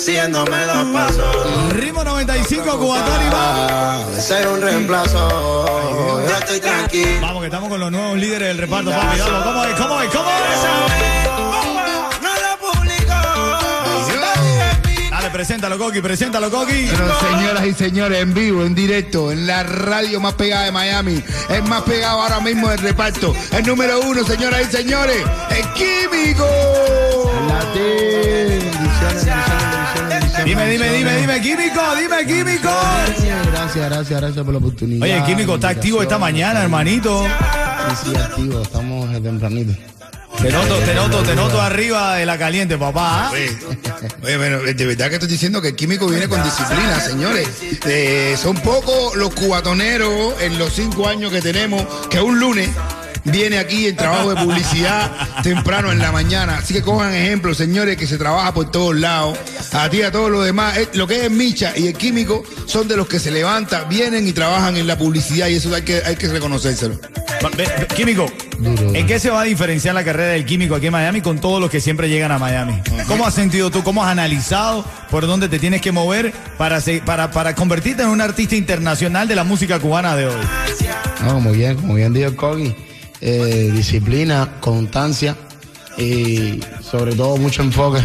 siguiéndome los pasos. Ritmo 95, Cubatón y más. Ah, ser un reemplazo, yo estoy tranquilo. Vamos, que estamos con los nuevos líderes del reparto, papi. Vamos, ¿Cómo es? ¿Cómo es? ¿Cómo es? Dale, preséntalo, Coqui, preséntalo, Coqui. Pero señoras y señores, en vivo, en directo, en la radio más pegada de Miami, el más pegado ahora mismo del reparto, el número uno, señoras y señores, el Químico. Dime, dime, dime, dime, Químico, dime, Químico. Gracias, gracias, gracias por la oportunidad. Oye, el Químico está activo esta mañana, hermanito. Sí, sí, activo, estamos tempranito. Te noto, te noto, te noto arriba de la caliente, papá. ¿ah? Oye, bueno, de verdad que estoy diciendo que el químico viene con disciplina, señores. Eh, son pocos los cubatoneros en los cinco años que tenemos que un lunes viene aquí en trabajo de publicidad temprano en la mañana. Así que cojan ejemplo, señores, que se trabaja por todos lados. A ti y a todos los demás. Eh, Lo que es Micha y el químico son de los que se levantan, vienen y trabajan en la publicidad y eso hay que, hay que reconocérselo. Químico, ¿en qué se va a diferenciar la carrera del químico aquí en Miami con todos los que siempre llegan a Miami? ¿Cómo has sentido tú? ¿Cómo has analizado por dónde te tienes que mover para, se- para, para convertirte en un artista internacional de la música cubana de hoy? No, como bien, como bien dijo Kogi, eh, disciplina, constancia y sobre todo mucho enfoque.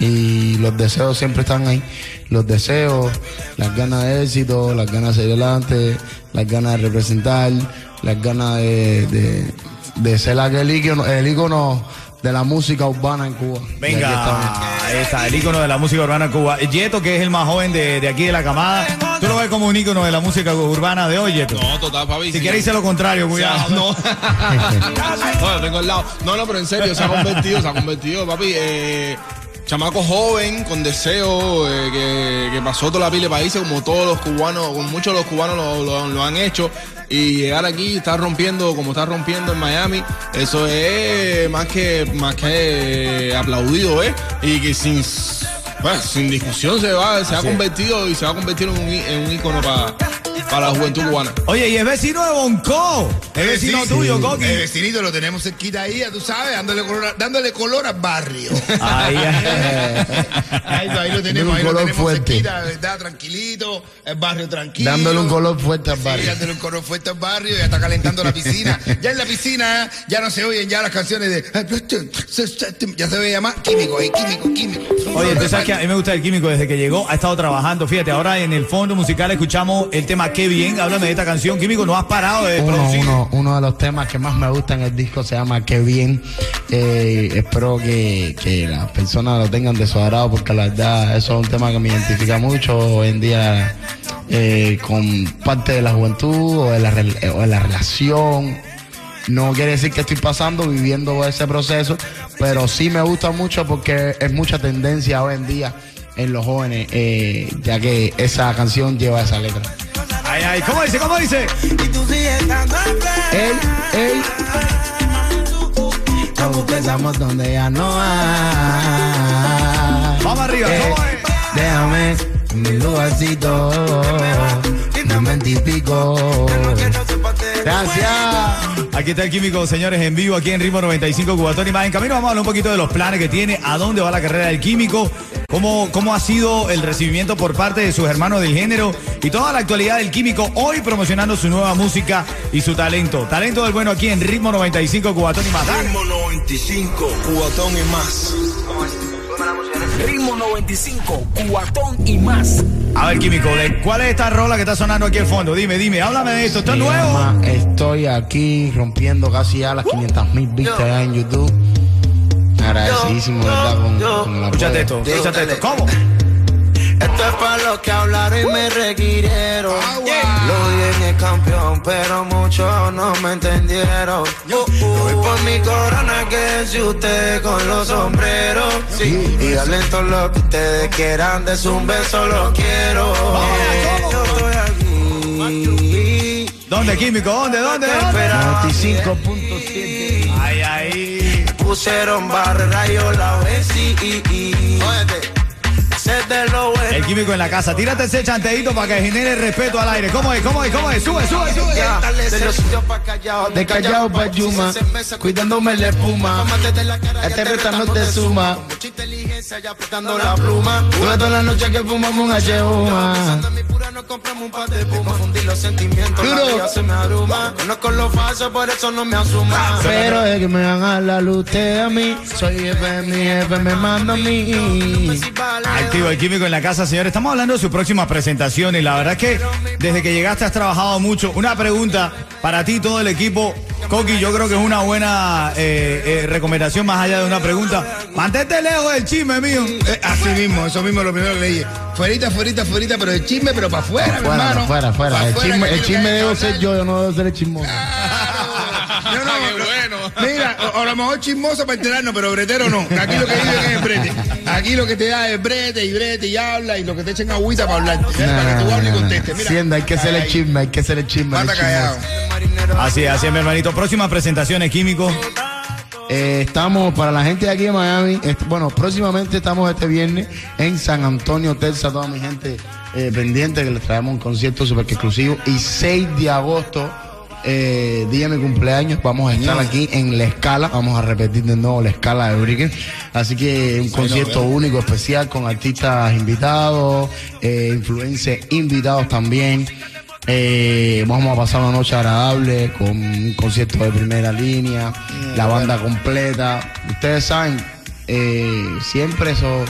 Y los deseos siempre están ahí. Los deseos, las ganas de éxito, las ganas de ir adelante, las ganas de representar, las ganas de, de, de ser aquel ícono, el ícono de la música urbana en Cuba. Venga, estamos. ahí está, el ícono de la música urbana en Cuba. Yeto, que es el más joven de, de aquí de la camada. ¿Tú lo ves como un ícono de la música urbana de hoy, Yeto? No, total, papi. Si quieres dice lo contrario, cuidado. No. no, tengo al lado. No, no, pero en serio, se ha convertido, se ha convertido, papi. Eh, chamaco joven, con deseo, eh, que, que pasó toda la pila de países, como todos los cubanos, como muchos de los cubanos lo, lo- lo han hecho. Y llegar aquí y estar rompiendo como está rompiendo en Miami, eso es más que, más que aplaudido, ¿eh? Y que sin, bueno, sin discusión se va, se ha convertido y se va a convertir en un, en un ícono para para la juventud cubana. Oye, y es vecino de Bonco. Es vecino Sí, tuyo, sí. Coqui. El vecinito lo tenemos cerquita ahí, ya tú sabes, dándole color, dándole color al barrio. Ahí, ahí, lo- ahí lo tenemos, ahí lo tenemos fuerte. cerquita, verdad, tranquilito, el barrio tranquilo. Dándole un color fuerte al Sí, barrio. dándole un color fuerte al barrio, ya está calentando la piscina. ya en la piscina ya no se oyen ya las canciones de... Ya se oye más químico, ahí, químico, químico. Oye, tú sabes que a mí me gusta el químico desde que llegó, ha estado trabajando. Fíjate, ahora en el fondo musical escuchamos el tema Qué bien. Háblame de esta canción. Químico, no has parado de Uno, producir. uno, uno de los temas que más me gusta en el disco se llama Qué bien. Eh, espero que, que las personas lo tengan de su agrado porque la verdad eso es un tema que me identifica mucho hoy en día eh, con parte de la juventud o de la, o de la relación. No quiere decir que estoy pasando, viviendo ese proceso, pero sí me gusta mucho porque es mucha tendencia hoy en día en los jóvenes, eh, ya que esa canción lleva esa letra. Ay, ay, ¿cómo dice? ¿Cómo dice? Ey, ey. No amor donde ya no hay. Vamos arriba, Eh, ¿cómo es? Déjame en mi lugarcito. Dame pico. Gracias. Aquí está el químico, señores, en vivo aquí en Ritmo 95 Cubatón y más. En camino vamos a hablar un poquito de los planes que tiene, a dónde va la carrera del químico, cómo, cómo ha sido el recibimiento por parte de sus hermanos del género y toda la actualidad del químico hoy promocionando su nueva música y su talento. Talento del bueno aquí en Ritmo 95 Cubatón y más. Ritmo 95, cuatón y más. Ritmo 95, cuatón y más. A ver, químico, ¿de ¿cuál es esta rola que está sonando aquí al fondo? Dime, dime, háblame de esto. ¿Esto es Se nuevo? Estoy aquí rompiendo casi ya las 500 mil vistas en YouTube. Agradecidísimo, ¿verdad? Con, con el Escúchate esto, escúchate esto. ¿Cómo? Esto es para los que hablaron y me requirieron. Campeón, pero muchos no me entendieron. Yo voy por mi corona, que si usted con los sombreros. Sí, y dale todo lo que ustedes quieran, de un beso lo quiero. Yo estoy aquí. ¿Dónde, Químico? ¿Dónde, dónde, dónde? 95.7. Ay, ay. Pusieron barra, yo la besí. Bueno. El Químico en la casa. Tírate ese chanteíto para que genere respeto al aire. ¿Cómo es? ¿Cómo es? ¿Cómo es? Sube, sube, sube. Ya, de los sitios pa' callao, De callao pa' Yuma, cuidándome la espuma. Este reta no te suma. Mucha inteligencia ya apretando la pluma. Tuve toda la noche que fumamos un H1. Pensando en mi pura no compramos un par de pumas. Confundir los sentimientos, la vida se me aruma. Conozco lo falso, por eso no me asuma. Pero es que me van a la luz usted a mí. Soy jefe, mi jefe me manda a mí. Activo el químico en la casa, señores. Estamos hablando de sus próximas presentaciones. La verdad es que desde que llegaste has trabajado mucho. Una pregunta para ti, todo el equipo. Coqui, yo creo que es una buena eh, eh, recomendación más allá de una pregunta. Mantente lejos del chisme mío. Eh, así mismo, eso mismo es lo primero que le dije. Fuerita, fuerita, fuerita, pero el chisme, pero para afuera, Fuera, hermano. fuera, fuera. El chisme, el chisme debo ser yo, yo no debo ser el chismoso. No, no, Qué no. bueno. O- a lo mejor chismoso para enterarnos, pero bretero no. Aquí lo que viven es el brete. Aquí lo que te da es brete y brete y habla y lo que te echen agüita para hablar. para que tú hables y contestes. Mira. Siendo, hay que ser el chisme, hay que ser el chisme. Mata callado. Así es, así es, mi hermanito. Próximas presentaciones, químico. Eh, estamos para la gente de aquí de Miami. bueno, próximamente estamos este viernes en San Antonio, Texas. Toda mi gente eh, pendiente que les traemos un concierto super exclusivo. Y 6 de agosto, eh, día de mi cumpleaños, vamos a estar aquí en La Escala. Vamos a repetir de nuevo La Escala de Brickell. Así que un concierto único, especial, con artistas invitados, eh, influencers invitados también. Eh, vamos a pasar una noche agradable con un concierto de primera línea, la banda completa. Ustedes saben, eh, siempre eso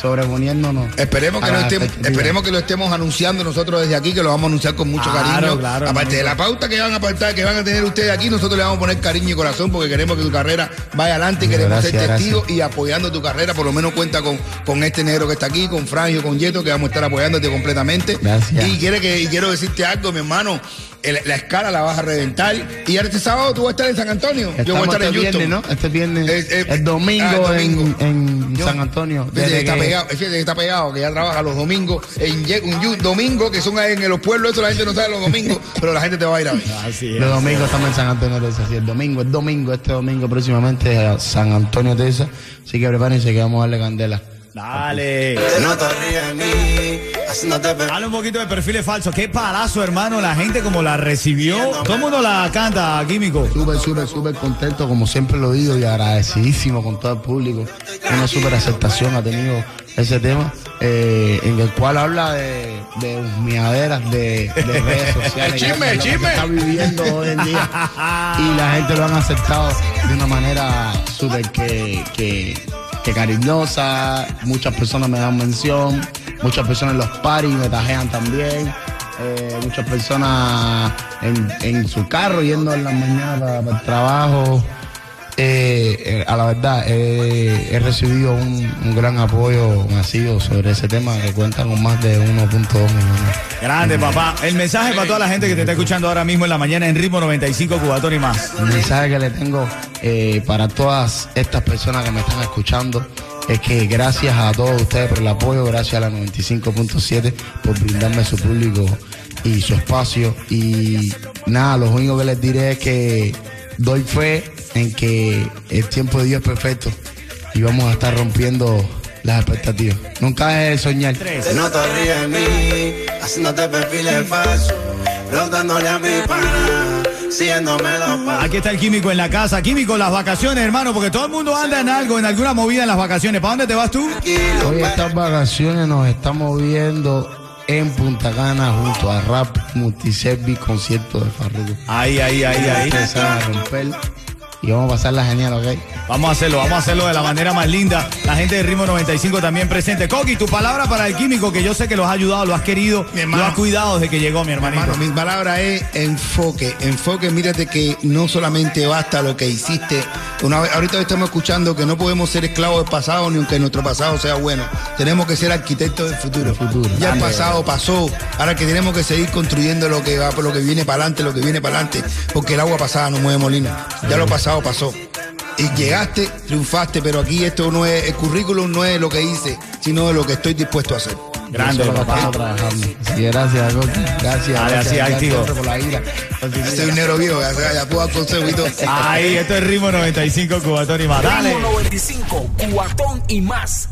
sobreponiéndonos. Esperemos que, lo estemos, esperemos que lo estemos anunciando nosotros desde aquí, que lo vamos a anunciar con mucho Claro, cariño. claro, Aparte de la pauta que van a apartar, que van a tener ustedes aquí, nosotros le vamos a poner cariño y corazón porque queremos que tu carrera vaya adelante y queremos Gracias, ser testigos gracias. y apoyando tu carrera. Por lo menos cuenta con, con este negro que está aquí, con Frangio, con Yeto, que vamos a estar apoyándote completamente. Gracias. Y, quiere que, y quiero decirte algo, mi hermano. El- la escala la vas a reventar. Y ahora este sábado tú vas a estar en San Antonio. Yo voy a Estamos estar en este Houston. viernes, ¿no? Este viernes, Eh, eh, el domingo, ah, el domingo. En, en Yo- San Antonio. Desde está que- pegado, fíjate que está pegado, que ya trabaja los domingos en un domingo, que son en los pueblos, eso la gente no sabe los domingos, pero la gente te va a ir a ver. Así Los domingos estamos en San Antonio, Texas. Sí, el domingo, el domingo, este domingo próximamente a San Antonio, Texas. Así que prepárense que vamos a darle candela. Dale. No te ríes de mí, pe- Habla un poquito de perfiles falsos. Qué palazo, hermano. La gente como la recibió. Todo el mundo la canta, Químico. Súper, súper, súper contento, como siempre lo digo, y agradecidísimo con todo el público. Una súper aceptación ha tenido ese tema, eh, en el cual habla de, de husmeaderas, de, de redes sociales. El chisme, que chisme. se está viviendo hoy en día. Y la gente lo han aceptado de una manera súper que, que, que cariñosa. Muchas personas me dan mención, muchas personas en los paris me tajean también. Eh, muchas personas en, en su carro yendo en la mañana para, para el trabajo. Eh, eh, a la verdad, he recibido un, un gran apoyo masivo sobre ese tema que cuenta con más de 1.2 millones. Grande, papá. El mensaje para toda la gente que te está escuchando ahora mismo en la mañana en ritmo 95 Cubatón y más. El mensaje que le tengo para todas estas personas que me están escuchando es que gracias a todos ustedes por el apoyo, gracias a la 95.7 por brindarme su público y su espacio. Y nada, lo único que les diré es que doy fe en que el tiempo de Dios es perfecto y vamos a estar rompiendo las expectativas. Nunca dejes de soñar. No te ríes de mí, haciéndote perfiles falsos, preguntándole a mi pana. Aquí está el Químico en la casa. Químico, las vacaciones, hermano, porque todo el mundo anda en algo, en alguna movida en las vacaciones. ¿Para dónde te vas tú? Hoy estas vacaciones nos estamos viendo en Punta Cana junto a Rap Multiservice concierto de Farruko. Ahí, ahí, ahí, ahí. A romper y vamos a pasarla genial, ¿ok? Vamos a hacerlo, vamos a hacerlo de la manera más linda. La gente de Ritmo 95 también presente. Coqui, tu palabra para el químico, que yo sé que lo has ayudado, lo has querido, Mi hermano. lo has cuidado desde que llegó, mi hermanito. Hermano, mi palabra es enfoque. Enfoque, mírate que no solamente basta lo que hiciste. Una vez, ahorita estamos escuchando que no podemos ser esclavos del pasado ni aunque nuestro pasado sea bueno. Tenemos que ser arquitectos del futuro. Ya el pasado pasó. Ahora que tenemos que seguir construyendo lo que va, lo que viene para adelante, lo que viene para adelante. Porque el agua pasada no mueve molino. Ya lo pasado pasó. Y llegaste, triunfaste, pero aquí esto no es, el currículum no es lo que hice, sino lo que estoy dispuesto a hacer. Grande, papá. que gracias, Coqui. Gracias. Dale, gracias, así, activo. por la ira. Un negro viejo, ya, ya puedo dar consejo y todo. Ahí, esto es Ritmo 95 Cubatón y más. Dale. Ritmo 95, cuatón y más.